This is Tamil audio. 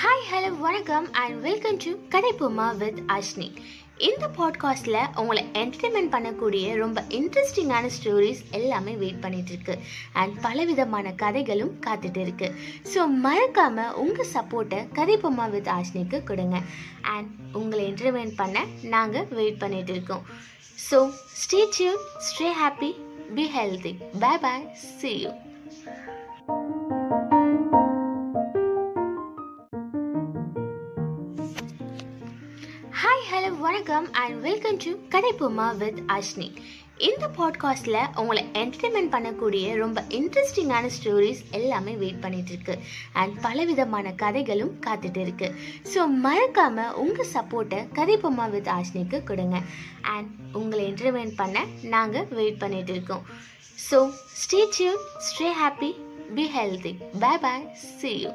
ஹாய் ஹலோ வணக்கம் and welcome to Kathaippoma with Ashni இந்த பாட்காஸ்டில் உங்களை என்டர்டைன்மெண்ட் பண்ணக்கூடிய ரொம்ப இன்ட்ரெஸ்டிங்கான ஸ்டோரிஸ் எல்லாமே வெயிட் பண்ணிட்டு இருக்கு. அண்ட் பலவிதமான கதைகளும் காத்துட்டு இருக்கு. ஸோ மறக்காம உங்கள் சப்போர்ட்டை கதைப்போமா வித் ஆஷ்னிக்கு கொடுங்க. அண்ட் உங்களை என்டர்டைன்மெண்ட் பண்ண நாங்கள் வெயிட் பண்ணிட்டு இருக்கோம். So stay tuned stay happy be healthy bye bye see you hello வணக்கம் and welcome to Kathaippoma with Ashni இந்த பாட்காஸ்டில் உங்களை என்டர்டைன்மெண்ட் பண்ணக்கூடிய ரொம்ப இன்ட்ரெஸ்டிங்கான ஸ்டோரிஸ் எல்லாமே வெயிட் பண்ணிட்டு இருக்கு. அண்ட் பலவிதமான கதைகளும் காத்துட்டு இருக்கு. ஸோ மறக்காம உங்கள் சப்போர்ட்டை கதைப்போமா வித் ஆஷ்னிக்கு கொடுங்க. அண்ட் உங்களை என்டர்டைன்மெண்ட் பண்ண நாங்கள் வெயிட் பண்ணிட்டு இருக்கோம். So stay tuned stay happy be healthy bye bye see you